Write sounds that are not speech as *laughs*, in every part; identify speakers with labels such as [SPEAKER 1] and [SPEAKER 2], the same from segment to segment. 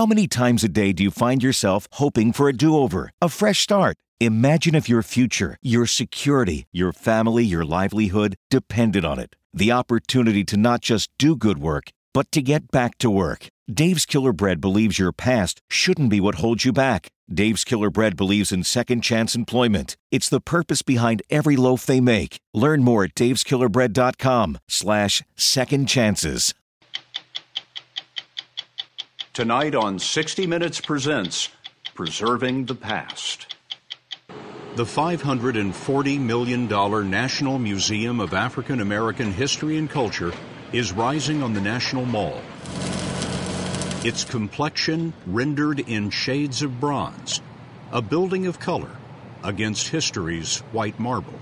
[SPEAKER 1] How many times a day do you find yourself hoping for a do over, a fresh start? Imagine if your future, your security, your family, your livelihood depended on it. The opportunity to not just do good work, but to get back to work. Dave's Killer Bread believes your past shouldn't be what holds you back. Dave's Killer Bread believes in second chance employment. It's the purpose behind every loaf they make. Learn more at daveskillerbread.com slash second chances.
[SPEAKER 2] Tonight on 60 Minutes Presents Preserving the Past. The $540 million National Museum of African American History and Culture is rising on the National Mall. Its complexion rendered in shades of bronze, a building of color against history's white marble.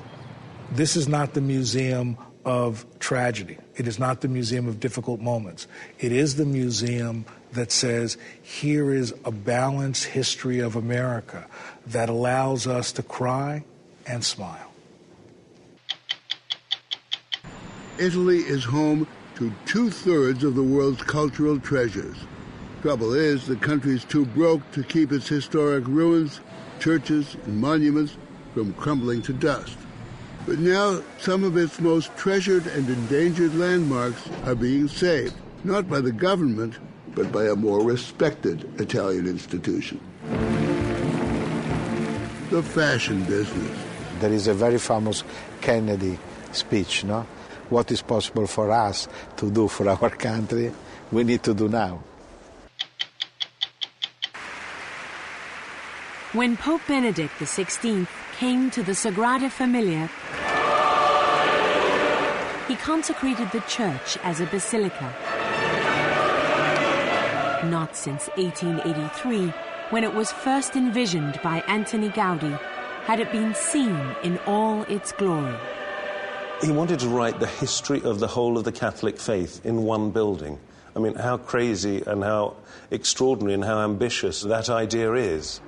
[SPEAKER 3] This is not the museum of tragedy. It is not the museum of difficult moments. It is the museum that says, here is a balanced history of America that allows us to cry and smile.
[SPEAKER 4] Italy is home to two thirds of the world's cultural treasures. Trouble is, the country's too broke to keep its historic ruins, churches, and monuments from crumbling to dust. But now, some of its most treasured and endangered landmarks are being saved, not by the government, but by a more respected Italian institution. The fashion business.
[SPEAKER 5] There is a very famous Kennedy speech, no? What is possible for us to do for our country, we need to do now.
[SPEAKER 6] When Pope Benedict XVI came to the Sagrada Familia, he consecrated the church as a basilica. Not since 1883, when it was first envisioned by Antoni Gaudi, had it been seen in all its glory.
[SPEAKER 7] He wanted to write the history of the whole of the Catholic faith in one building. I mean, how crazy and how extraordinary and how ambitious that idea is.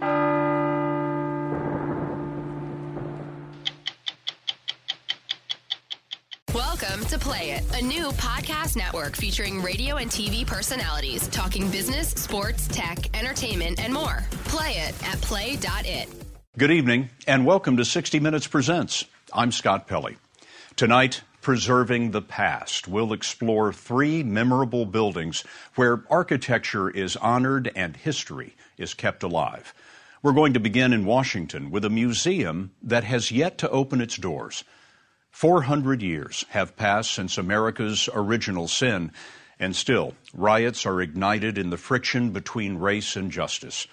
[SPEAKER 8] A new podcast network featuring radio and TV personalities talking business, sports, tech, entertainment, and more. Play it at play.it.
[SPEAKER 2] Good evening, and welcome to 60 Minutes Presents. I'm Scott Pelley. Tonight, Preserving the Past. We'll explore three memorable buildings where architecture is honored and history is kept alive. We're going to begin in Washington with a museum that has yet to open its doors. 400 years have passed since America's original sin, and still, riots are ignited in the friction between race and justice.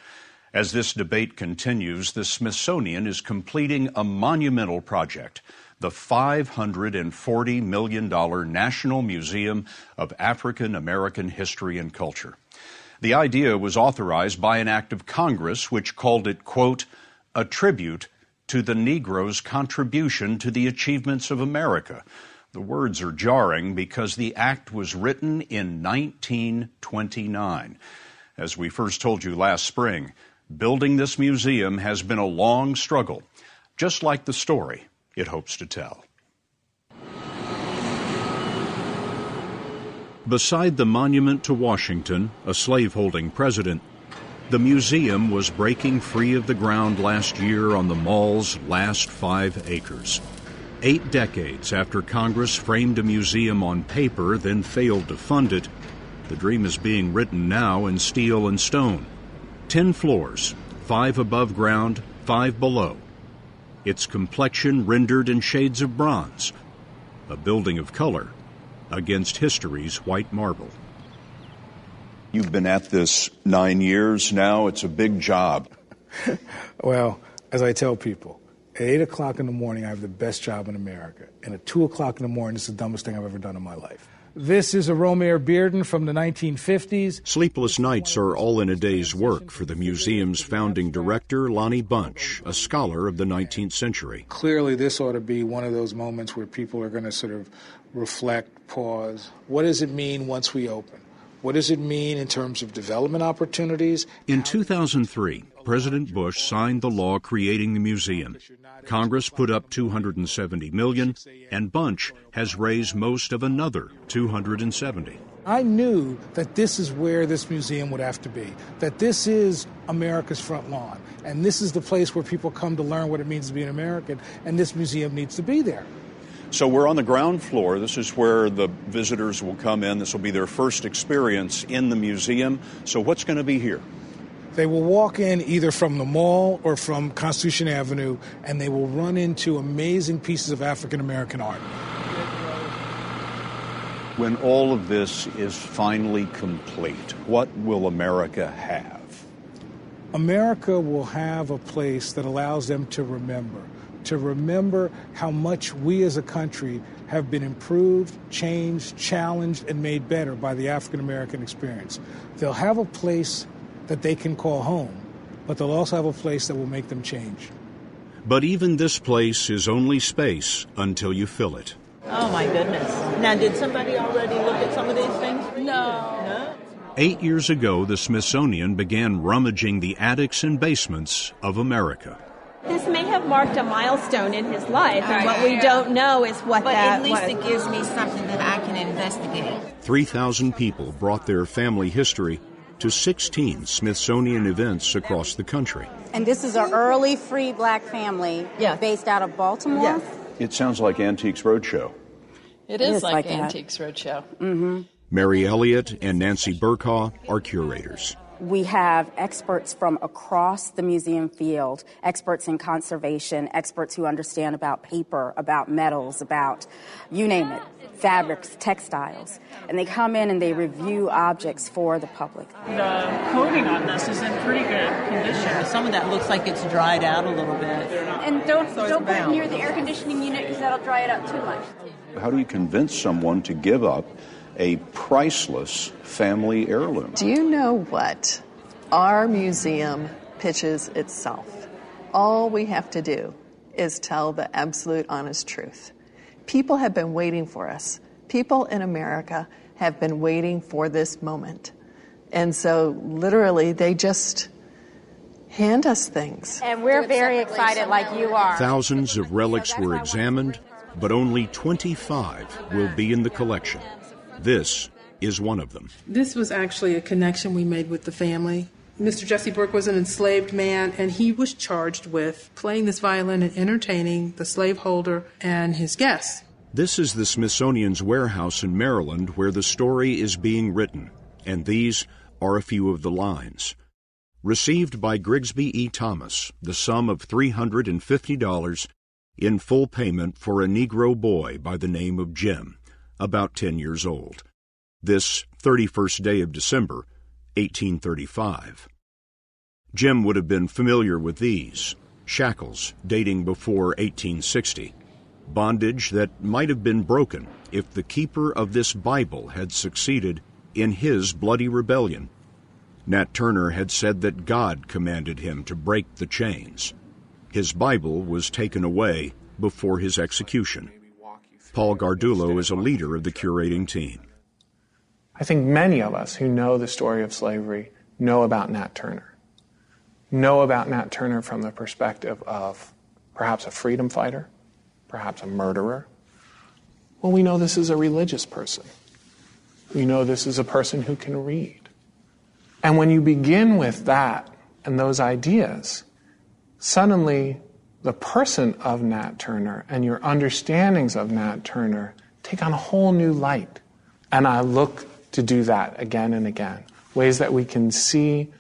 [SPEAKER 2] As this debate continues, the Smithsonian is completing a monumental project the $540 million National Museum of African American History and Culture. The idea was authorized by an act of Congress which called it, quote, a tribute to the Negro's contribution to the achievements of America. The words are jarring because the act was written in 1929. As we first told you last spring, building this museum has been a long struggle, just like the story it hopes to tell. Beside the monument to Washington, a slaveholding president, the museum was breaking free of the ground last year on the mall's last five acres. Eight decades after Congress framed a museum on paper, then failed to fund it, the dream is being written now in steel and stone. Ten floors, five above ground, five below. Its complexion rendered in shades of bronze, a building of color against history's white marble. You've been at this nine years now. It's a big job. *laughs*
[SPEAKER 3] well, as I tell people, at 8 o'clock in the morning, I have the best job in America. And at 2 o'clock in the morning, it's the dumbest thing I've ever done in my life. This is a Romare Bearden from the 1950s.
[SPEAKER 2] Sleepless nights are all in a day's work for the museum's founding director, Lonnie Bunch, a scholar of the 19th century.
[SPEAKER 3] Clearly, this ought to be one of those moments where people are going to sort of reflect, pause. What does it mean once we open? What does it mean in terms of development opportunities?
[SPEAKER 2] In 2003, President Bush signed the law creating the museum. Congress put up 270 million, and Bunch has raised most of another 270.
[SPEAKER 3] I knew that this is where this museum would have to be, that this is America's front lawn, and this is the place where people come to learn what it means to be an American, and this museum needs to be there.
[SPEAKER 2] So we're on the ground floor. This is where the visitors will come in. This will be their first experience in the museum. So what's going to be here?
[SPEAKER 3] They will walk in either from the mall or from Constitution Avenue, and they will run into amazing pieces of African American art.
[SPEAKER 2] When all of this is finally complete, what will America have?
[SPEAKER 3] America will have a place that allows them to remember, to remember how much we as a country have been improved, changed, challenged, and made better by the African American experience. They'll have a place that they can call home, but they'll also have a place that will make them change.
[SPEAKER 2] But even this place is only space until you fill it.
[SPEAKER 9] Oh my goodness. Now, did somebody already look at some of these things? No.
[SPEAKER 2] No? Eight years ago, the Smithsonian began rummaging the attics and basements of America.
[SPEAKER 10] This may have marked a milestone in his life, and what we don't know is what
[SPEAKER 9] but
[SPEAKER 10] that
[SPEAKER 9] at least
[SPEAKER 10] was.
[SPEAKER 9] it gives me something that I can investigate.
[SPEAKER 2] 3,000 people brought their family history to 16 Smithsonian events across the country.
[SPEAKER 11] And this is an early free black family
[SPEAKER 9] Yes.
[SPEAKER 11] based out of Baltimore.
[SPEAKER 9] Yes.
[SPEAKER 2] It sounds like Antiques Roadshow.
[SPEAKER 12] It is,
[SPEAKER 11] is
[SPEAKER 12] like,
[SPEAKER 11] like that.
[SPEAKER 12] Antiques Roadshow. Mm-hmm.
[SPEAKER 2] Mary Elliott and Nancy Bercaw are curators.
[SPEAKER 11] We have experts from across the museum field, experts in conservation, experts who understand about paper, about metals, about you name it, fabrics, textiles. And they come in and they review objects for the public.
[SPEAKER 9] The coating on this is in pretty good condition. Some of that looks like it's dried out a little bit.
[SPEAKER 10] And don't
[SPEAKER 9] So
[SPEAKER 10] don't put it near the air conditioning unit because that'll dry it out too much.
[SPEAKER 2] How do you convince someone to give up a priceless family heirloom?
[SPEAKER 12] Do you know what our museum pitches itself? All we have to do is tell the absolute honest truth. People have been waiting for us. People in America have been waiting for this moment. And so, literally, they just hand us things.
[SPEAKER 10] And we're very excited, like you are.
[SPEAKER 2] Thousands of relics were examined, but only 25 will be in the collection. This is one of them.
[SPEAKER 13] This was actually a connection we made with the family. Mr. Jesse Burke was an enslaved man, and he was charged with playing this violin and entertaining the slaveholder and his guests.
[SPEAKER 2] This is the Smithsonian's warehouse in Maryland where the story is being written, and these are a few of the lines. Received by Grigsby E. Thomas, the sum of $350 in full payment for a Negro boy by the name of Jim, about 10 years old. This 31st day of December, 1835. Jim would have been familiar with these shackles dating before 1860 bondage that might have been broken if the keeper of this Bible had succeeded in his bloody rebellion. Nat Turner had said that God commanded him to break the chains. His Bible was taken away before his execution. Paul Gardullo is a leader of the curating team.
[SPEAKER 14] I think many of us who know the story of slavery know about Nat Turner. Know about Nat Turner from the perspective of perhaps a freedom fighter, perhaps a murderer. Well, we know this is a religious person. We know this is a person who can read. And when you begin with that and those ideas, suddenly the person of Nat Turner and your understandings of Nat Turner take on a whole new light. And I look to do that again and again. Ways that we can see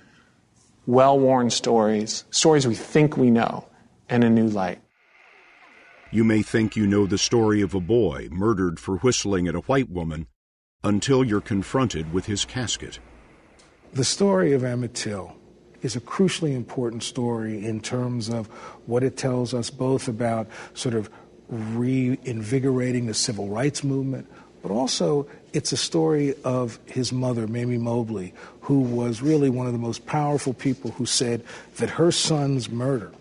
[SPEAKER 14] well worn stories, stories we think we know, in a new light.
[SPEAKER 2] You may think you know the story of a boy murdered for whistling at a white woman until you're confronted with his casket.
[SPEAKER 3] The story of Emmett Till is a crucially important story in terms of what it tells us both about sort of reinvigorating the civil rights movement, but also it's a story of his mother, Mamie Mobley, who was really one of the most powerful people who said that her son's murder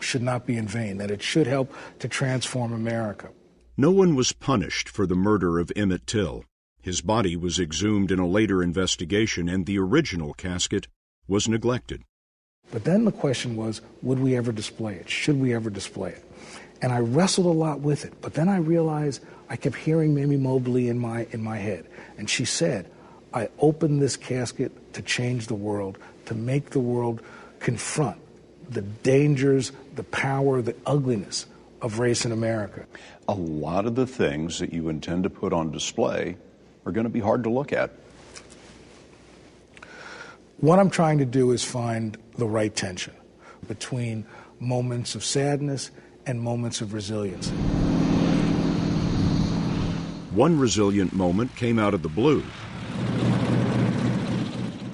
[SPEAKER 3] should not be in vain, that it should help to transform America.
[SPEAKER 2] No one was punished for the murder of Emmett Till. His body was exhumed in a later investigation, and the original casket was neglected.
[SPEAKER 3] But then the question was, would we ever display it? Should we ever display it? And I wrestled a lot with it. But then I realized I kept hearing Mamie Mobley in my, in my head. And she said, I opened this casket to change the world, to make the world confront the dangers, the power, the ugliness of race in America.
[SPEAKER 2] A lot of the things that you intend to put on display are going to be hard to look at.
[SPEAKER 3] What I'm trying to do is find the right tension between moments of sadness and moments of resilience.
[SPEAKER 2] One resilient moment came out of the blue.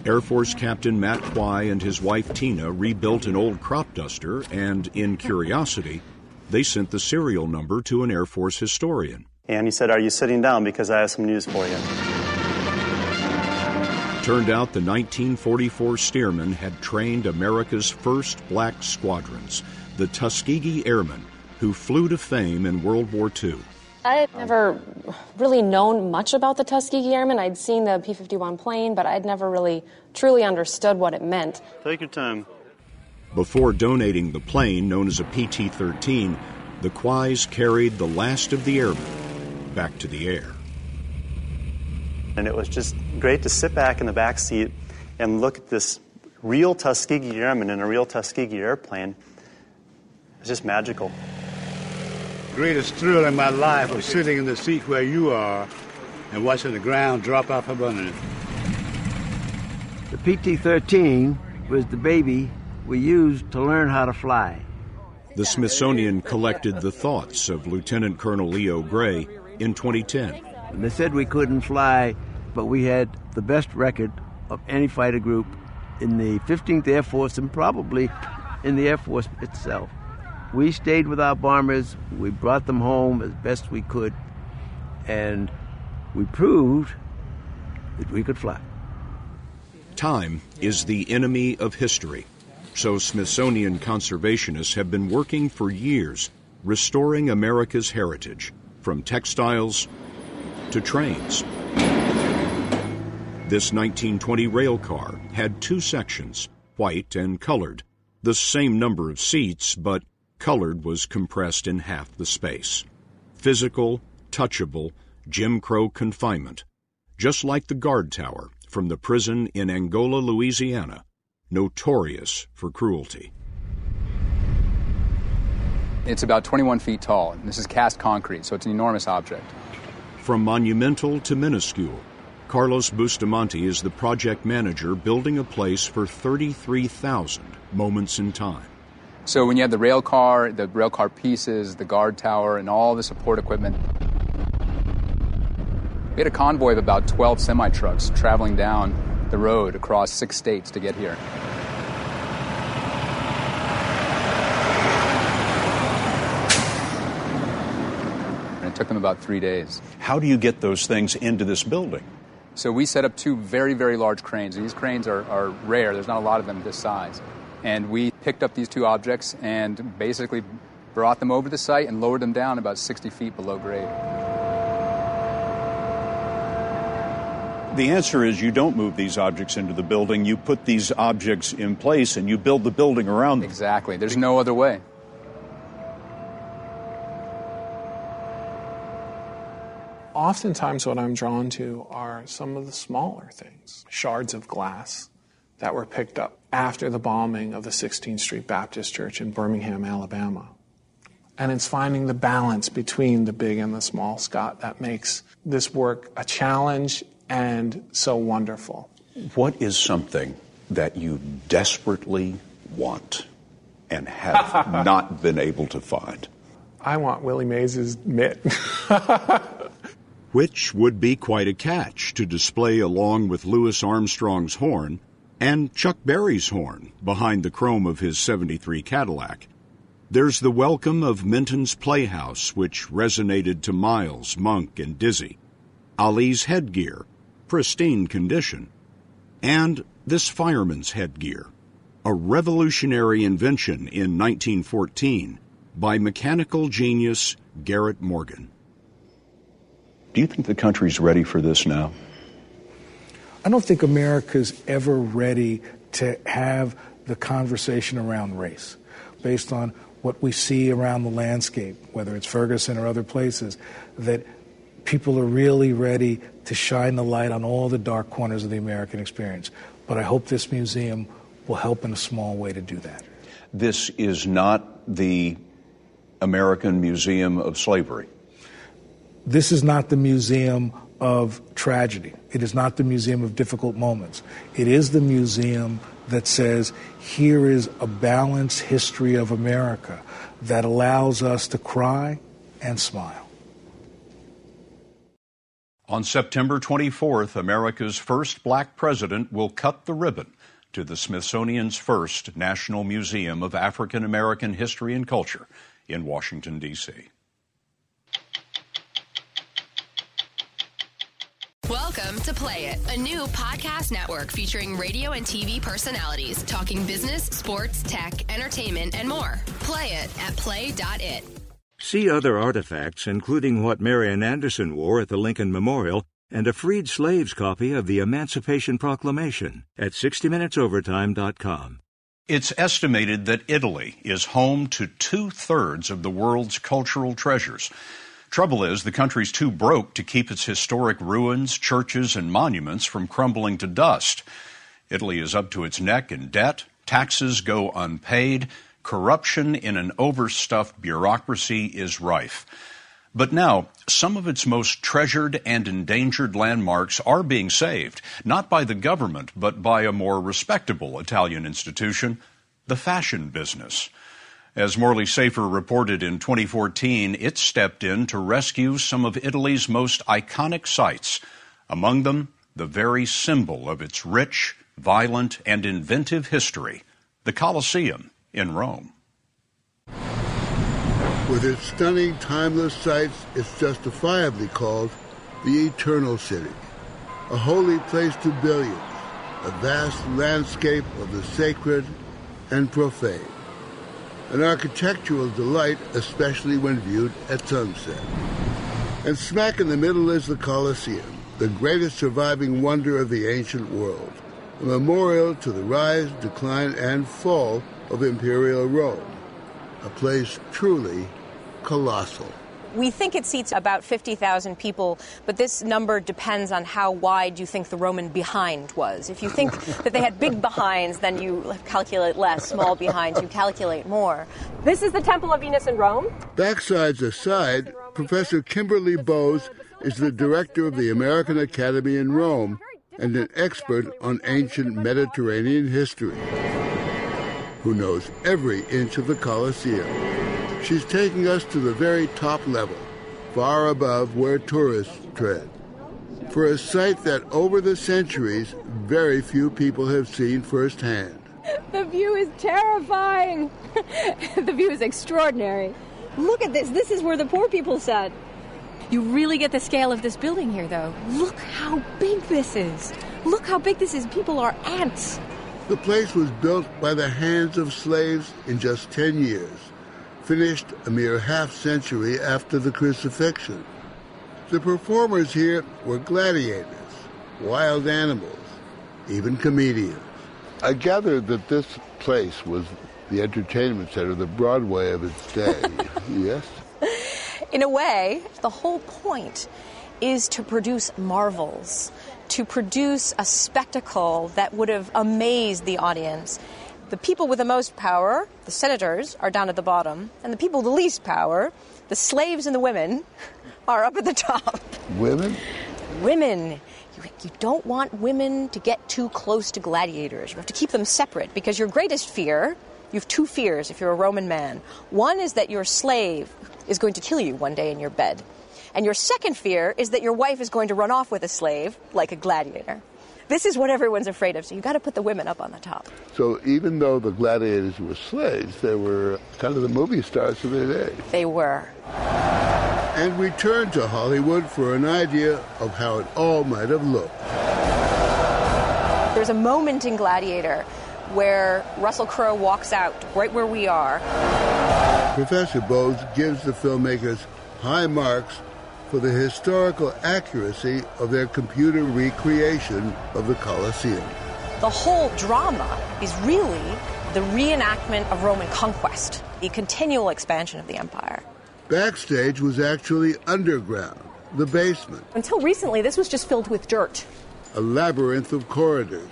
[SPEAKER 2] Air Force Captain Matt Quy and his wife Tina rebuilt an old crop duster, and in curiosity, they sent the serial number to an Air Force historian.
[SPEAKER 15] And he said, Are you sitting down? Because I have some news for you.
[SPEAKER 2] Turned out the 1944 Stearman had trained America's first black squadrons, the Tuskegee Airmen, who flew to fame in World War II.
[SPEAKER 16] I had never really known much about the Tuskegee Airmen. I'd seen the P 51 plane, but I'd never really truly understood what it meant.
[SPEAKER 15] Take your time.
[SPEAKER 2] Before donating the plane, known as a PT 13, the Quys carried the last of the airmen back to the air.
[SPEAKER 15] And it was just great to sit back in the back seat and look at this real Tuskegee Airman in a real Tuskegee airplane. It's just magical.
[SPEAKER 4] The greatest thrill in my life was sitting in the seat where you are and watching the ground drop off underneath.
[SPEAKER 17] The PT 13 was the baby we used to learn how to fly.
[SPEAKER 2] The Smithsonian collected the thoughts of Lieutenant Colonel Leo Gray in 2010.
[SPEAKER 17] And they said we couldn't fly, but we had the best record of any fighter group in the 15th Air Force and probably in the Air Force itself. We stayed with our bombers, we brought them home as best we could, and we proved that we could fly.
[SPEAKER 2] Time is the enemy of history. So Smithsonian conservationists have been working for years restoring America's heritage, from textiles to trains. This 1920 rail car had two sections, white and colored, the same number of seats, but colored was compressed in half the space. Physical, touchable, Jim Crow confinement, just like the guard tower from the prison in Angola, Louisiana, notorious for cruelty.
[SPEAKER 18] It's about 21 feet tall. This is cast concrete, so it's an enormous object.
[SPEAKER 2] From monumental to minuscule, Carlos Bustamante is the project manager building a place for 33,000 moments in time.
[SPEAKER 18] So when you have the rail car, the rail car pieces, the guard tower, and all the support equipment, we had a convoy of about 12 semi trucks traveling down the road across six states to get here. It took them about three days.
[SPEAKER 2] How do you get those things into this building?
[SPEAKER 18] So we set up two very, very large cranes. These cranes are, are rare, there's not a lot of them this size. And we picked up these two objects and basically brought them over the site and lowered them down about 60 feet below grade.
[SPEAKER 2] The answer is you don't move these objects into the building. You put these objects in place and you build the building around them.
[SPEAKER 18] Exactly. There's no other way.
[SPEAKER 14] Oftentimes, what I'm drawn to are some of the smaller things shards of glass that were picked up after the bombing of the 16th Street Baptist Church in Birmingham, Alabama. And it's finding the balance between the big and the small, Scott, that makes this work a challenge and so wonderful.
[SPEAKER 2] What is something that you desperately want and have *laughs* not been able to find?
[SPEAKER 14] I want Willie Mays' mitt. *laughs*
[SPEAKER 2] Which would be quite a catch to display along with Louis Armstrong's horn and Chuck Berry's horn behind the chrome of his 73 Cadillac. There's the welcome of Minton's Playhouse, which resonated to Miles, Monk, and Dizzy. Ali's headgear, pristine condition. And this fireman's headgear, a revolutionary invention in 1914 by mechanical genius Garrett Morgan. Do you think the country's ready for this now?
[SPEAKER 3] I don't think America's ever ready to have the conversation around race, based on what we see around the landscape, whether it's Ferguson or other places, that people are really ready to shine the light on all the dark corners of the American experience. But I hope this museum will help in a small way to do that.
[SPEAKER 2] This is not the American Museum of Slavery.
[SPEAKER 3] This is not the museum of tragedy. It is not the museum of difficult moments. It is the museum that says, here is a balanced history of America that allows us to cry and smile.
[SPEAKER 2] On September 24th, America's first black president will cut the ribbon to the Smithsonian's first National Museum of African American History and Culture in Washington, D.C.
[SPEAKER 8] Welcome to Play It, a new podcast network featuring radio and TV personalities talking business, sports, tech, entertainment, and more. Play it at play.it.
[SPEAKER 19] See other artifacts, including what Marian Anderson wore at the Lincoln Memorial and a freed slaves copy of the Emancipation Proclamation at 60minutesovertime.com.
[SPEAKER 2] It's estimated that Italy is home to two thirds of the world's cultural treasures. Trouble is, the country's too broke to keep its historic ruins, churches, and monuments from crumbling to dust. Italy is up to its neck in debt, taxes go unpaid, corruption in an overstuffed bureaucracy is rife. But now, some of its most treasured and endangered landmarks are being saved, not by the government, but by a more respectable Italian institution, the fashion business. As Morley Safer reported in 2014, it stepped in to rescue some of Italy's most iconic sites, among them the very symbol of its rich, violent, and inventive history, the Colosseum in Rome.
[SPEAKER 4] With its stunning, timeless sights, it's justifiably called the Eternal City, a holy place to billions, a vast landscape of the sacred and profane, an architectural delight, especially when viewed at sunset. And smack in the middle is the Colosseum, the greatest surviving wonder of the ancient world, a memorial to the rise, decline, and fall of Imperial Rome, a place truly colossal.
[SPEAKER 20] We think it seats about 50,000 people, but this number depends on how wide you think the Roman behind was. If you think that they had big behinds, then you calculate less. Small behinds, you calculate more. This is the Temple of Venus in Rome.
[SPEAKER 4] Backsides aside, Professor Kimberly Bowes is the director of the American Academy in Rome and an expert on ancient Mediterranean history, who knows every inch of the Colosseum. She's taking us to the very top level, far above where tourists tread, for a sight that over the centuries very few people have seen firsthand.
[SPEAKER 21] The view is terrifying. *laughs* the view is extraordinary. Look at this. This is where the poor people sat. You really get the scale of this building here, though. Look how big this is. Look how big this is. People are ants.
[SPEAKER 4] The place was built by the hands of slaves in just 10 years finished a mere half century after the crucifixion. The performers here were gladiators, wild animals, even comedians. I gathered that this place was the entertainment center, the Broadway of its day. *laughs* yes?
[SPEAKER 20] In a way, the whole point is to produce marvels, to produce a spectacle that would have amazed the audience. The people with the most power, the senators, are down at the bottom, and the people with the least power, the slaves and the women, *laughs* are up at the top.
[SPEAKER 4] Women?
[SPEAKER 20] Women. You, you don't want women to get too close to gladiators. You have to keep them separate because your greatest fear, you have two fears if you're a Roman man. One is that your slave is going to kill you one day in your bed. And your second fear is that your wife is going to run off with a slave like a gladiator. This is what everyone's afraid of, so you've got to put the women up on the top.
[SPEAKER 4] So even though the gladiators were slaves, they were kind of the movie stars of their day.
[SPEAKER 20] They were.
[SPEAKER 4] And we turn to Hollywood for an idea of how it all might have looked.
[SPEAKER 20] There's a moment in Gladiator where Russell Crowe walks out right where we are.
[SPEAKER 4] Professor Bowes gives the filmmakers high marks for the historical accuracy of their computer recreation of the Colosseum.
[SPEAKER 20] The whole drama is really the reenactment of Roman conquest, the continual expansion of the empire.
[SPEAKER 4] Backstage was actually underground, the basement.
[SPEAKER 20] Until recently, this was just filled with dirt.
[SPEAKER 4] A labyrinth of corridors,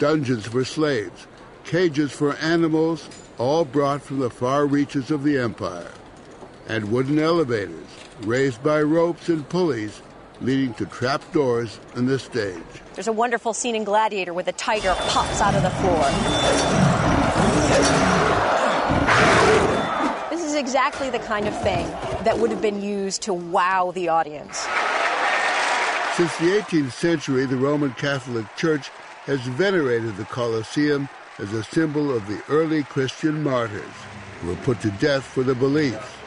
[SPEAKER 4] dungeons for slaves, cages for animals, all brought from the far reaches of the empire, and wooden elevators raised by ropes and pulleys leading to trap doors in the stage.
[SPEAKER 20] There's a wonderful scene in Gladiator where the tiger pops out of the floor. This is exactly the kind of thing that would have been used to wow the audience.
[SPEAKER 4] Since the 18th century, the Roman Catholic Church has venerated the Colosseum as a symbol of the early Christian martyrs who were put to death for their beliefs.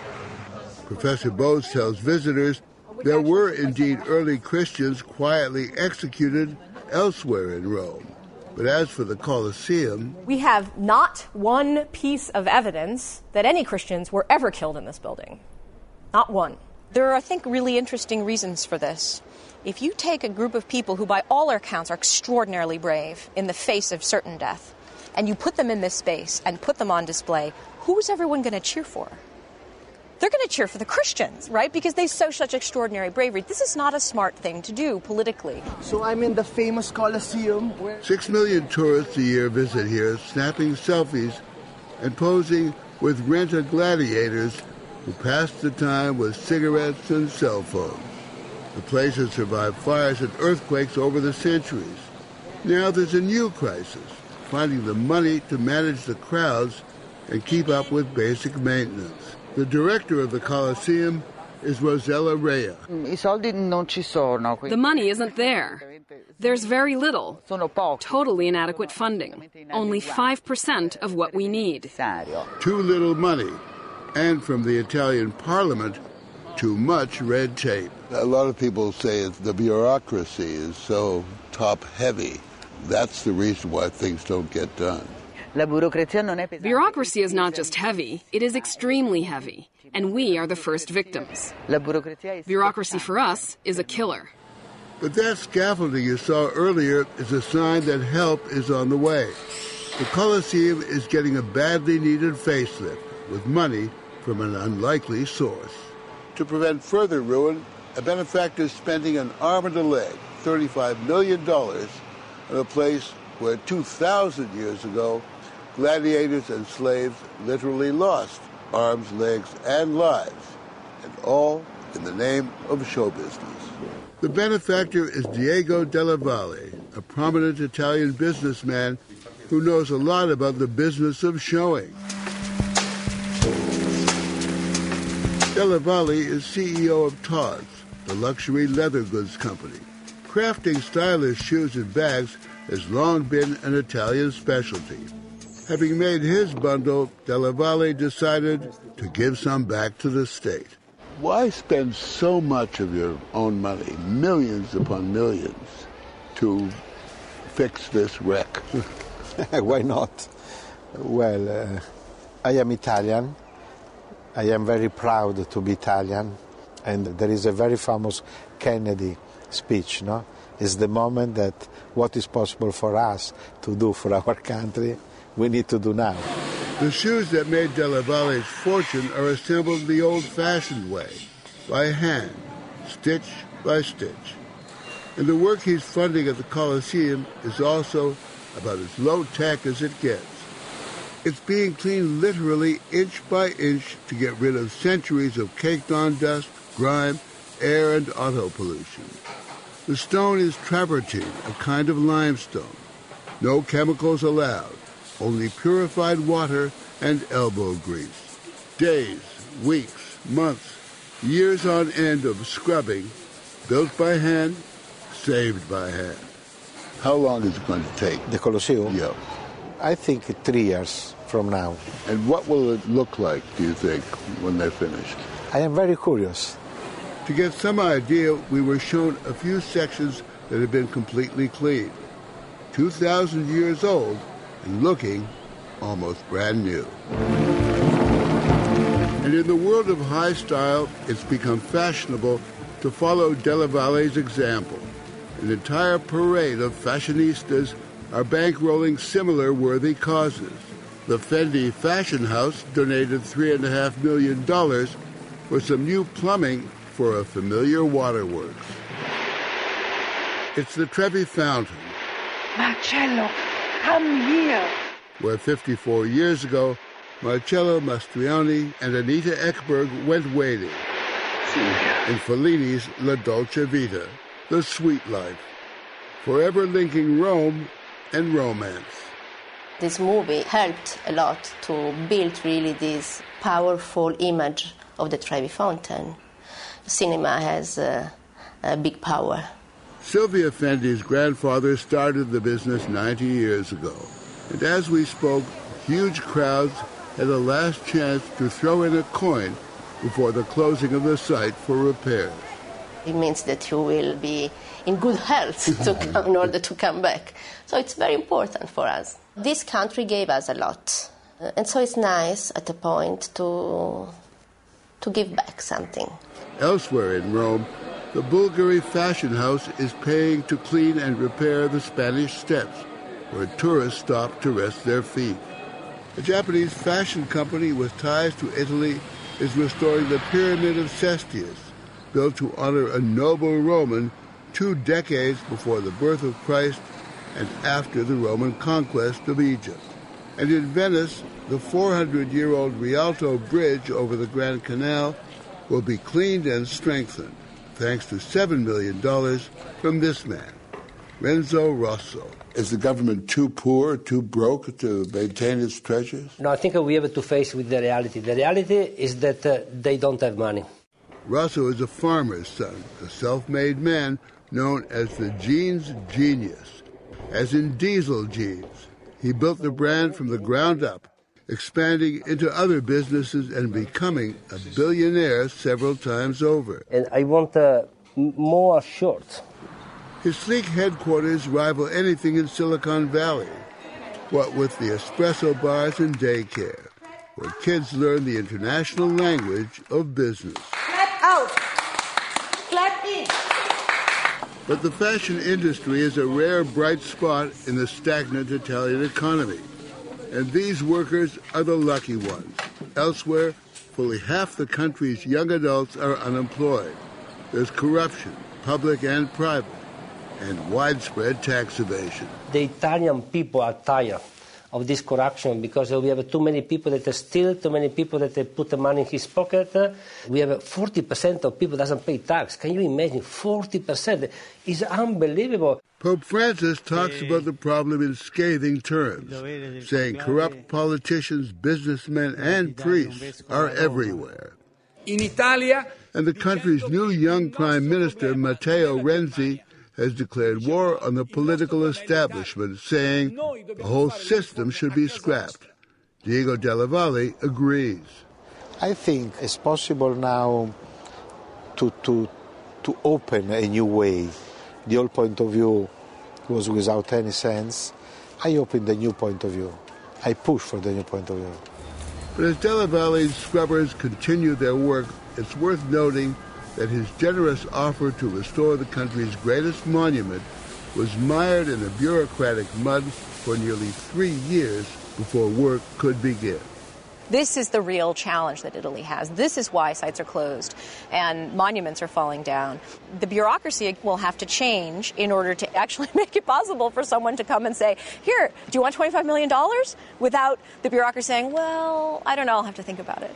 [SPEAKER 4] Professor Bowes tells visitors there were indeed early Christians quietly executed elsewhere in Rome. But as for the Colosseum,
[SPEAKER 20] We have not one piece of evidence that any Christians were ever killed in this building. Not one. There are, I think, really interesting reasons for this. If you take a group of people who, by all accounts, are extraordinarily brave in the face of certain death, and you put them in this space and put them on display, who's everyone going to cheer for? They're going to cheer for the Christians, right? Because they show such extraordinary bravery. This is not a smart thing to do politically.
[SPEAKER 22] So I'm in the famous Colosseum where.
[SPEAKER 4] six million tourists a year visit here, snapping selfies and posing with rented gladiators who pass the time with cigarettes and cell phones. The place has survived fires and earthquakes over the centuries. Now there's a new crisis, finding the money to manage the crowds and keep up with basic maintenance. The director of the Colosseum is Rossella Rea.
[SPEAKER 23] Mm, I soldi non ci sono.
[SPEAKER 24] The money isn't there. There's very little. Totally inadequate funding. Only 5% of what we need.
[SPEAKER 4] Too little money, and from the Italian parliament, too much red tape.
[SPEAKER 25] A lot of people say the bureaucracy is so top heavy. That's the reason why things don't get done.
[SPEAKER 23] La burocrazia non è pesante.
[SPEAKER 24] Bureaucracy is not just heavy, it is extremely heavy. And we are the first victims.
[SPEAKER 23] La burocrazia è
[SPEAKER 24] Bureaucracy for us is a killer.
[SPEAKER 4] But that scaffolding you saw earlier is a sign that help is on the way. The Colosseum is getting a badly needed facelift with money from an unlikely source. To prevent further ruin, a benefactor is spending an arm and a leg, $35 million, on a place where 2,000 years ago, gladiators and slaves literally lost arms, legs, and lives, and all in the name of show business. The benefactor is Diego Della Valle, a prominent Italian businessman who knows a lot about the business of showing. Della Valle is CEO of Tod's, the luxury leather goods company. Crafting stylish shoes and bags has long been an Italian specialty. Having made his bundle, Della Valle decided to give some back to the state. Why spend so much of your own money, millions upon millions, to fix this wreck? *laughs*
[SPEAKER 5] Why not? Well, uh, I am Italian. I am very proud to be Italian. And there is a very famous Kennedy speech, no? It's the moment that what is possible for us to do for our country, we need to do now.
[SPEAKER 4] The shoes that made Della Valle's fortune are assembled the old-fashioned way, by hand, stitch by stitch. And the work he's funding at the Colosseum is also about as low-tech as it gets. It's being cleaned literally inch by inch to get rid of centuries of caked-on dust, grime, air, and auto pollution. The stone is travertine, a kind of limestone. No chemicals allowed, only purified water and elbow grease. Days, weeks, months, years on end of scrubbing, built by hand, saved by hand. How long is it going to take?
[SPEAKER 5] The Colosseum?
[SPEAKER 4] Yeah.
[SPEAKER 5] I think three years from now.
[SPEAKER 4] And what will it look like, do you think, when they're finished?
[SPEAKER 5] I am very curious.
[SPEAKER 4] To get some idea, we were shown a few sections that had been completely cleaned. 2,000 years old and looking almost brand new. And in the world of high style, it's become fashionable to follow Della Valle's example. An entire parade of fashionistas are bankrolling similar worthy causes. The Fendi Fashion House donated $3.5 million for some new plumbing for a familiar waterworks. It's the Trevi Fountain.
[SPEAKER 26] Marcello, come here.
[SPEAKER 4] Where 54 years ago, Marcello Mastroianni and Anita Ekberg went wading. In Fellini's La Dolce Vita, The Sweet Life. Forever linking Rome and romance.
[SPEAKER 27] This movie helped a lot to build really this powerful image of the Trevi Fountain. Cinema has a, a big power.
[SPEAKER 4] Silvia Fendi's grandfather started the business 90 years ago. And as we spoke, huge crowds had a last chance to throw in a coin before the closing of the site for repairs.
[SPEAKER 27] It means that you will be in good health *laughs* to *laughs* come, in order to come back. So it's very important for us. This country gave us a lot. Uh, and so it's nice at a point to, to give back something.
[SPEAKER 4] Elsewhere in Rome, the Bulgari Fashion House is paying to clean and repair the Spanish Steps, where tourists stop to rest their feet. A Japanese fashion company with ties to Italy is restoring the Pyramid of Cestius, built to honor a noble Roman two decades before the birth of Christ and after the Roman conquest of Egypt. And in Venice, the 400 year old Rialto Bridge over the Grand Canal will be cleaned and strengthened thanks to $7 million from this man, Renzo Rosso. Is the government too poor, too broke to maintain its treasures?
[SPEAKER 28] No, I think we have to face with the reality. The reality is that uh, they don't have money.
[SPEAKER 4] Rosso is a farmer's son, a self-made man known as the jeans genius, as in diesel jeans. He built the brand from the ground up, expanding into other businesses and becoming a billionaire several times over.
[SPEAKER 28] And I want uh, more shorts.
[SPEAKER 4] His sleek headquarters rival anything in Silicon Valley, what with the espresso bars and daycare, where kids learn the international language of business.
[SPEAKER 26] Clap out! Clap in!
[SPEAKER 4] But the fashion industry is a rare bright spot in the stagnant Italian economy. And these workers are the lucky ones. Elsewhere, fully half the country's young adults are unemployed. There's corruption, public and private, and widespread tax evasion.
[SPEAKER 28] The Italian people are tired of this corruption because we have too many people that steal, too many people that put the money in his pocket. We have 40% of people doesn't pay tax. Can you imagine? 40% is unbelievable.
[SPEAKER 4] Pope Francis talks about the problem in scathing terms, saying corrupt politicians, businessmen, and priests are everywhere.
[SPEAKER 29] In Italia,
[SPEAKER 4] and the country's new young prime minister, Matteo Renzi, has declared war on the political establishment, saying the whole system should be scrapped. Diego Della Valle agrees.
[SPEAKER 5] I think it's possible now to, to, to open a new way. The old point of view was without any sense. I opened a new point of view. I push for the new point of view.
[SPEAKER 4] But as Della Valle's scrubbers continue their work, it's worth noting that his generous offer to restore the country's greatest monument was mired in a bureaucratic mud for nearly three years before work could begin.
[SPEAKER 20] This is the real challenge that Italy has. This is why sites are closed and monuments are falling down. The bureaucracy will have to change in order to *laughs* actually make it possible for someone to come and say, Here, do you want $25 million? Without the bureaucracy saying, Well, I don't know, I'll have to think about it.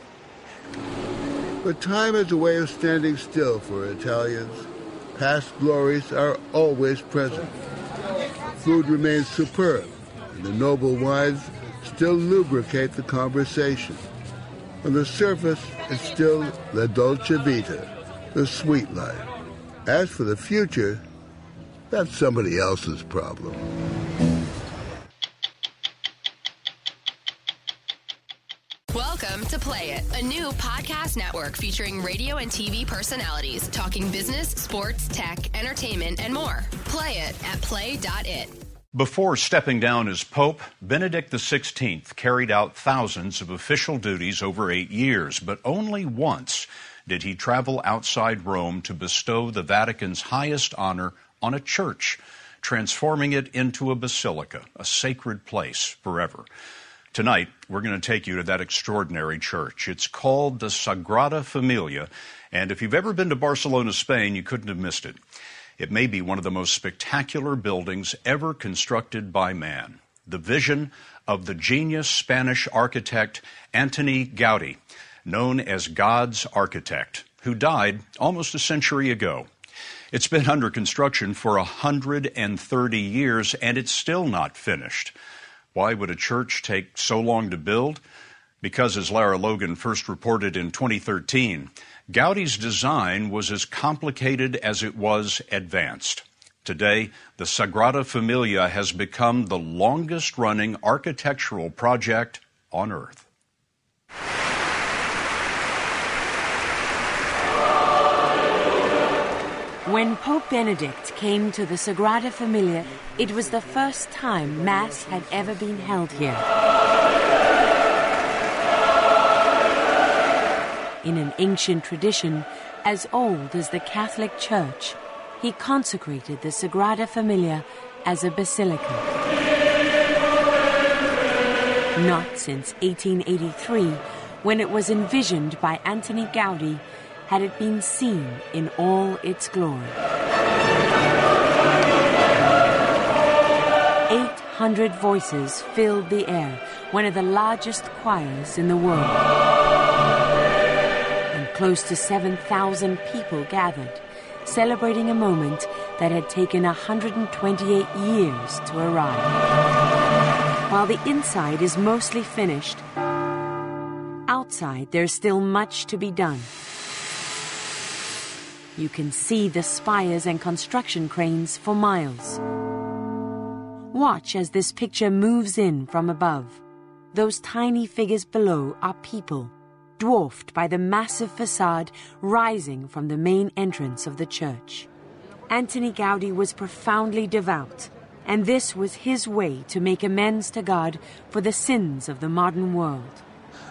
[SPEAKER 4] But time is a way of standing still for Italians. Past glories are always present. Food remains superb, and the noble wines still lubricate the conversation. On the surface, it's still la dolce vita, the sweet life. As for the future, that's somebody else's problem.
[SPEAKER 8] Welcome to Play It, a new podcast network featuring radio and TV personalities talking business, sports, tech, entertainment, and more. Play it at play.it.
[SPEAKER 2] Before stepping down as Pope, Benedict XVI carried out thousands of official duties over eight years, but only once did he travel outside Rome to bestow the Vatican's highest honor on a church. transforming it into a basilica, a sacred place forever. Tonight, we're going to take you to that extraordinary church. It's called the Sagrada Familia, and if you've ever been to Barcelona, Spain, you couldn't have missed it. It may be one of the most spectacular buildings ever constructed by man. The vision of the genius Spanish architect Antoni Gaudi, known as God's architect, who died almost a century ago. It's been under construction for 130 years and it's still not finished. Why would a church take so long to build? Because, as Lara Logan first reported in 2013, Gaudi's design was as complicated as it was advanced. Today, the Sagrada Familia has become the longest running architectural project on Earth.
[SPEAKER 30] When Pope Benedict came to the Sagrada Familia, it was the first time Mass had ever been held here. In an ancient tradition as old as the Catholic Church, he consecrated the Sagrada Familia as a basilica. Not since 1883, when it was envisioned by Antoni Gaudi had it been seen in all its glory. 800 voices filled the air, one of the largest choirs in the world. Close to 7,000 people gathered, celebrating a moment that had taken 128 years to arrive. While the inside is mostly finished, outside there's still much to be done. You can see the spires and construction cranes for miles. Watch as this picture moves in from above. Those tiny figures below are people, dwarfed by the massive facade rising from the main entrance of the church. Antoni Gaudi was profoundly devout, and this was his way to make amends to God for the sins of the modern world.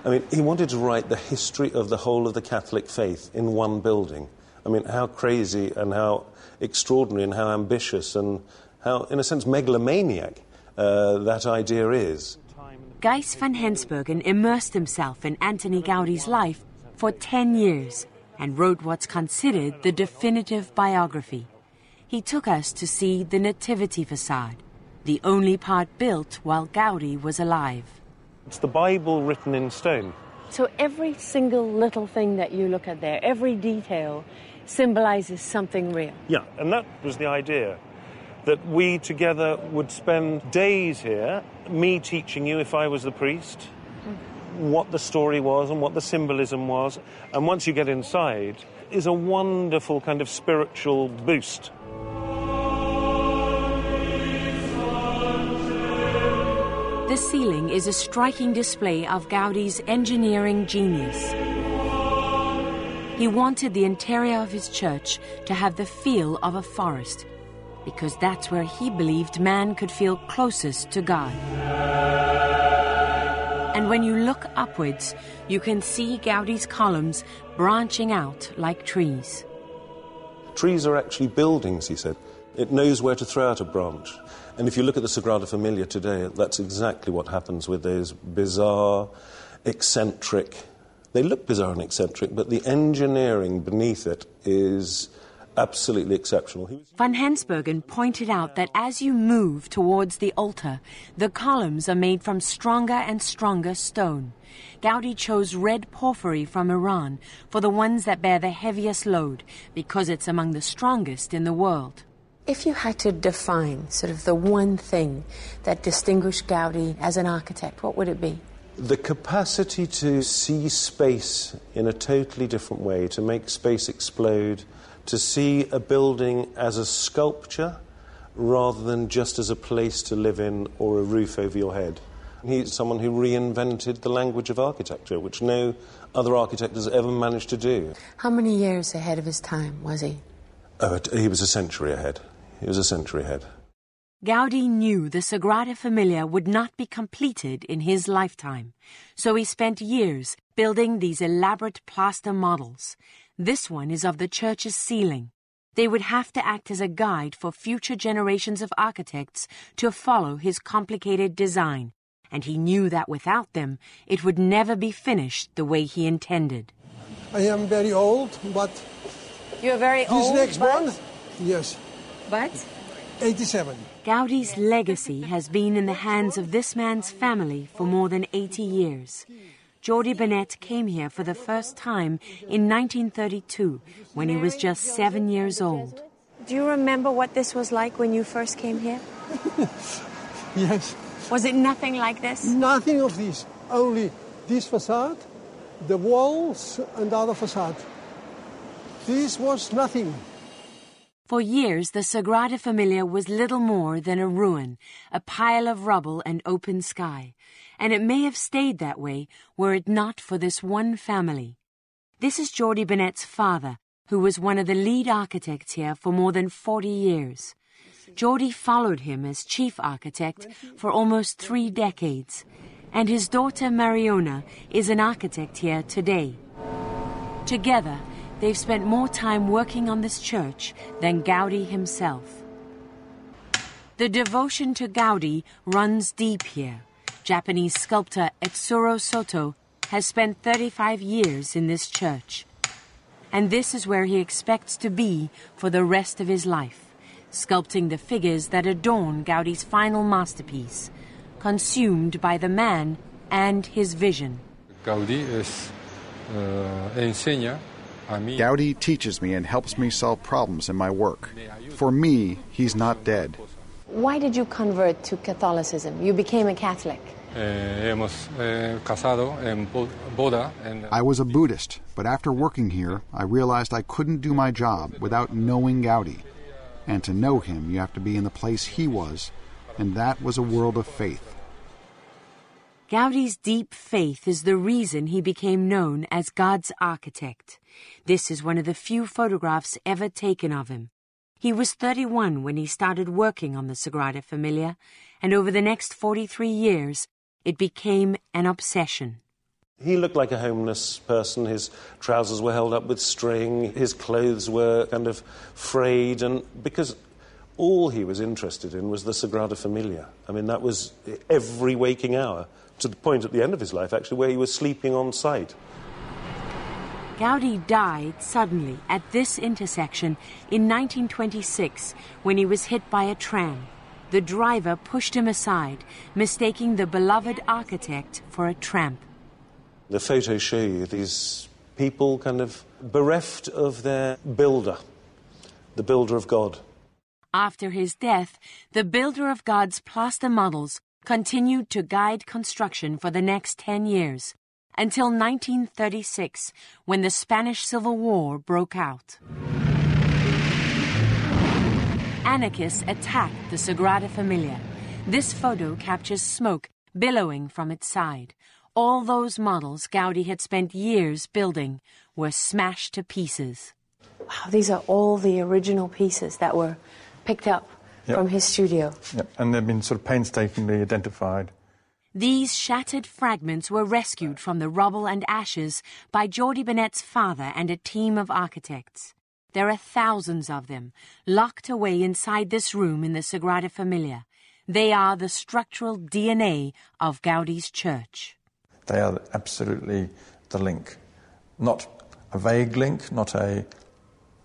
[SPEAKER 29] I mean, he wanted to write the history of the whole of the Catholic faith in one building. I mean, how crazy and how extraordinary and how ambitious and how, in a sense, megalomaniac uh, that idea is.
[SPEAKER 30] Gijs van Hensbergen immersed himself in Antoni Gaudi's life for 10 years and wrote what's considered the definitive biography. He took us to see the Nativity facade, the only part built while Gaudi was alive.
[SPEAKER 31] It's the Bible written in stone.
[SPEAKER 30] So every single little thing that you look at there, every detail, symbolizes something real.
[SPEAKER 31] Yeah, and that was the idea that we together would spend days here, me teaching you if I was the priest, what the story was and what the symbolism was. And once you get inside, is a wonderful kind of spiritual boost.
[SPEAKER 30] The ceiling is a striking display of Gaudi's engineering genius. He wanted the interior of his church to have the feel of a forest, because that's where he believed man could feel closest to God. And when you look upwards, you can see Gaudi's columns branching out like trees.
[SPEAKER 29] Trees are actually buildings, he said. It knows where to throw out a branch. And if you look at the Sagrada Familia today, that's exactly what happens with those bizarre, eccentric, they look bizarre and eccentric, but the engineering beneath it is absolutely exceptional.
[SPEAKER 30] Van Hensbergen pointed out that as you move towards the altar, the columns are made from stronger and stronger stone. Gaudi chose red porphyry from Iran for the ones that bear the heaviest load because it's among the strongest in the world. If you had to define sort of the one thing that distinguished Gaudi as an architect, what would it be?
[SPEAKER 29] the capacity to see space in a totally different way, to make space explode, to see a building as a sculpture rather than just as a place to live in or a roof over your head. He's someone who reinvented the language of architecture, which no other architect has ever managed to do.
[SPEAKER 30] How many years ahead of his time was he?
[SPEAKER 29] Oh, he was a century ahead. He was a century ahead.
[SPEAKER 30] Gaudi knew the Sagrada Familia would not be completed in his lifetime, so he spent years building these elaborate plaster models. This one is of the church's ceiling. They would have to act as a guide for future generations of architects to follow his complicated design, and he knew that without them, it would never be finished the way he intended.
[SPEAKER 32] I am very old, but.
[SPEAKER 21] You're very
[SPEAKER 32] this
[SPEAKER 21] old.
[SPEAKER 32] next
[SPEAKER 21] but...
[SPEAKER 32] one, yes.
[SPEAKER 21] But?
[SPEAKER 32] 87.
[SPEAKER 30] Gaudi's legacy has been in the hands of this man's family for more than 80 years. Jordi Bonet came here for the first time in 1932 when he was just seven years old.
[SPEAKER 21] Do you remember what this was like when you first came here? *laughs*
[SPEAKER 32] yes.
[SPEAKER 21] Was it nothing like this?
[SPEAKER 32] Nothing of this. Only this facade, the walls, and the other facade. This was nothing.
[SPEAKER 30] For years, the Sagrada Familia was little more than a ruin, a pile of rubble and open sky, and it may have stayed that way were it not for this one family. This is Jordi Bonet's father, who was one of the lead architects here for more than 40 years. Jordi followed him as chief architect for almost three decades, and his daughter Mariona is an architect here today. Together, they've spent more time working on this church than Gaudi himself. The devotion to Gaudi runs deep here. Japanese sculptor Etsuro Sotoo has spent 35 years in this church. And this is where he expects to be for the rest of his life, sculpting the figures that adorn Gaudi's final masterpiece, consumed by the man and his vision.
[SPEAKER 33] Gaudi es, uh, enseña
[SPEAKER 34] Gaudi teaches me and helps me solve problems in my work. For me, he's not dead.
[SPEAKER 21] Why did you convert to Catholicism? You became a Catholic.
[SPEAKER 33] Eh, hemos eh, casado en boda. En...
[SPEAKER 34] I was a Buddhist, but after working here, I realized I couldn't do my job without knowing Gaudi. And to know him, you have to be in the place he was, and that was a world of faith.
[SPEAKER 30] Gaudi's deep faith is the reason he became known as God's architect. This is one of the few photographs ever taken of him. He was 31 when he started working on the Sagrada Familia, and over the next 43 years, it became an obsession.
[SPEAKER 29] He looked like a homeless person. His trousers were held up with string, his clothes were kind of frayed, and because all he was interested in was the Sagrada Familia. I mean, that was every waking hour, to the point at the end of his life, actually, where he was sleeping on site.
[SPEAKER 30] Gaudi died suddenly at this intersection in 1926 when he was hit by a tram. The driver pushed him aside, mistaking the beloved architect for a tramp.
[SPEAKER 29] The photos show you these people kind of bereft of their builder, the builder of God.
[SPEAKER 30] After his death, the builder of God's plaster models continued to guide construction for the next 10 years, until 1936, when the Spanish Civil War broke out. Anarchists attacked the Sagrada Familia. This photo captures smoke billowing from its side. All those models Gaudi had spent years building were smashed to pieces.
[SPEAKER 21] Wow, these are all the original pieces that were picked up
[SPEAKER 35] Yep.
[SPEAKER 21] from his studio.
[SPEAKER 35] Yep. And they've been sort of painstakingly identified.
[SPEAKER 30] These shattered fragments were rescued from the rubble and ashes by Jordi Bonet's father and a team of architects. There are thousands of them, locked away inside this room in the Sagrada Familia. They are the structural DNA of Gaudi's church.
[SPEAKER 35] They are absolutely the link. Not a vague link, not a,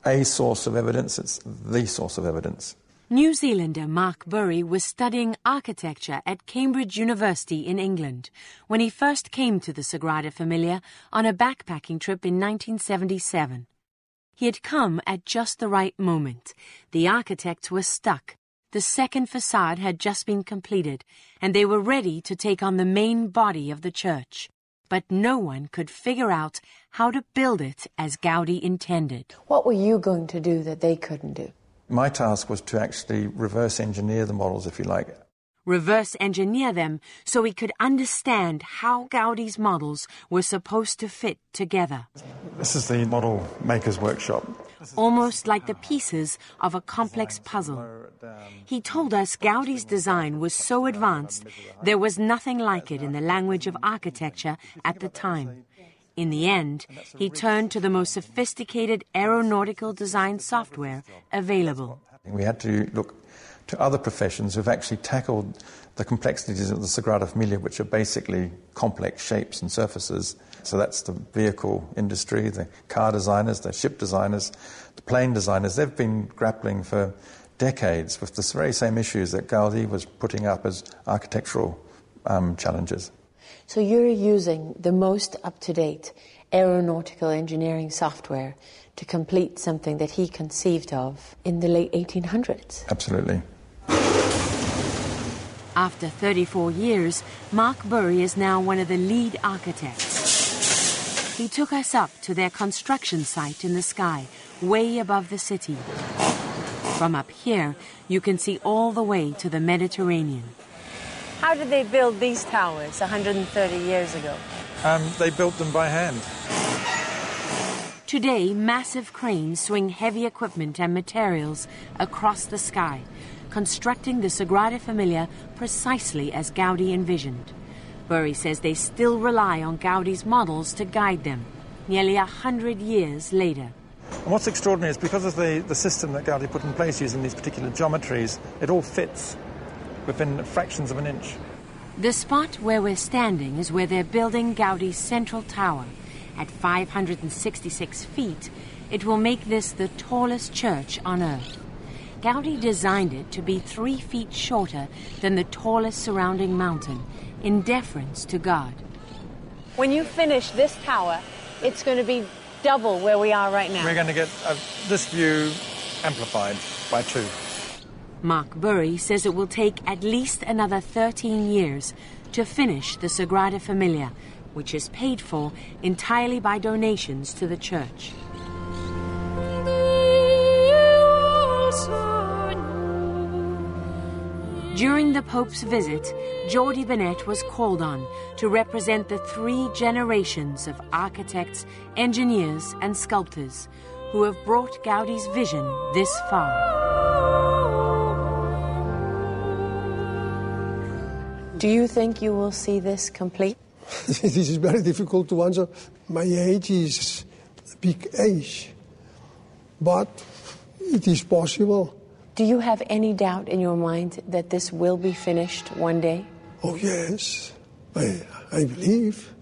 [SPEAKER 35] a source of evidence, it's the source of evidence.
[SPEAKER 30] New Zealander Mark Burry was studying architecture at Cambridge University in England when he first came to the Sagrada Familia on a backpacking trip in 1977. He had come at just the right moment. The architects were stuck. The second facade had just been completed, and they were ready to take on the main body of the church. But no one could figure out how to build it as Gaudi intended.
[SPEAKER 21] What were you going to do that they couldn't do?
[SPEAKER 35] My task was to actually reverse engineer the models, if you like.
[SPEAKER 30] Reverse engineer them so we could understand how Gaudi's models were supposed to fit together.
[SPEAKER 35] This is the model maker's workshop.
[SPEAKER 30] almost like the pieces of a complex puzzle. He told us Gaudi's design was so advanced there was nothing like it in the language of architecture at the time. In the end, he turned to the most sophisticated aeronautical design software available.
[SPEAKER 35] We had to look to other professions who've actually tackled the complexities of the Sagrada Familia, which are basically complex shapes and surfaces. So that's the vehicle industry, the car designers, the ship designers, the plane designers. They've been grappling for decades with the very same issues that Gaudi was putting up as architectural um, challenges.
[SPEAKER 36] So you're using the most up to date aeronautical engineering software to complete something that he conceived of in the late 1800s.
[SPEAKER 35] Absolutely.
[SPEAKER 30] After 34 years, Mark Burry is now one of the lead architects. He took us up to their construction site in the sky, way above the city. From up here, you can see all the way to the Mediterranean.
[SPEAKER 36] How did they build these towers 130 years ago?
[SPEAKER 35] Um, they built them by hand.
[SPEAKER 30] Today, massive cranes swing heavy equipment and materials across the sky, constructing the Sagrada Familia precisely as Gaudi envisioned. Burry says they still rely on Gaudi's models to guide them, nearly a hundred years later.
[SPEAKER 35] And what's extraordinary is because of the, the system that Gaudi put in place using these particular geometries, it all fits within fractions of an inch.
[SPEAKER 30] The spot where we're standing is where they're building Gaudi's central tower. At 566 feet, it will make this the tallest church on earth. Gaudi designed it to be three feet shorter than the tallest surrounding mountain, in deference to God.
[SPEAKER 36] When you finish this tower, it's going to be double where we are right now.
[SPEAKER 35] We're going to get uh, this view amplified by two.
[SPEAKER 30] Mark Burry says it will take at least another 13 years to finish the Sagrada Familia, which is paid for entirely by donations to the church. During the Pope's visit, Jordi Bonet was called on to represent the three generations of architects, engineers, and sculptors who have brought Gaudi's vision this far.
[SPEAKER 36] Do you think you will see this complete? *laughs*
[SPEAKER 32] this is very difficult to answer. My age is a big age, but it is possible.
[SPEAKER 36] Do you have any doubt in your mind that this will be finished one day?
[SPEAKER 32] Oh, yes, I, I believe.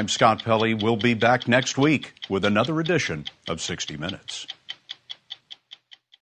[SPEAKER 2] I'm Scott Pelley. We'll be back next week with another edition of 60 Minutes.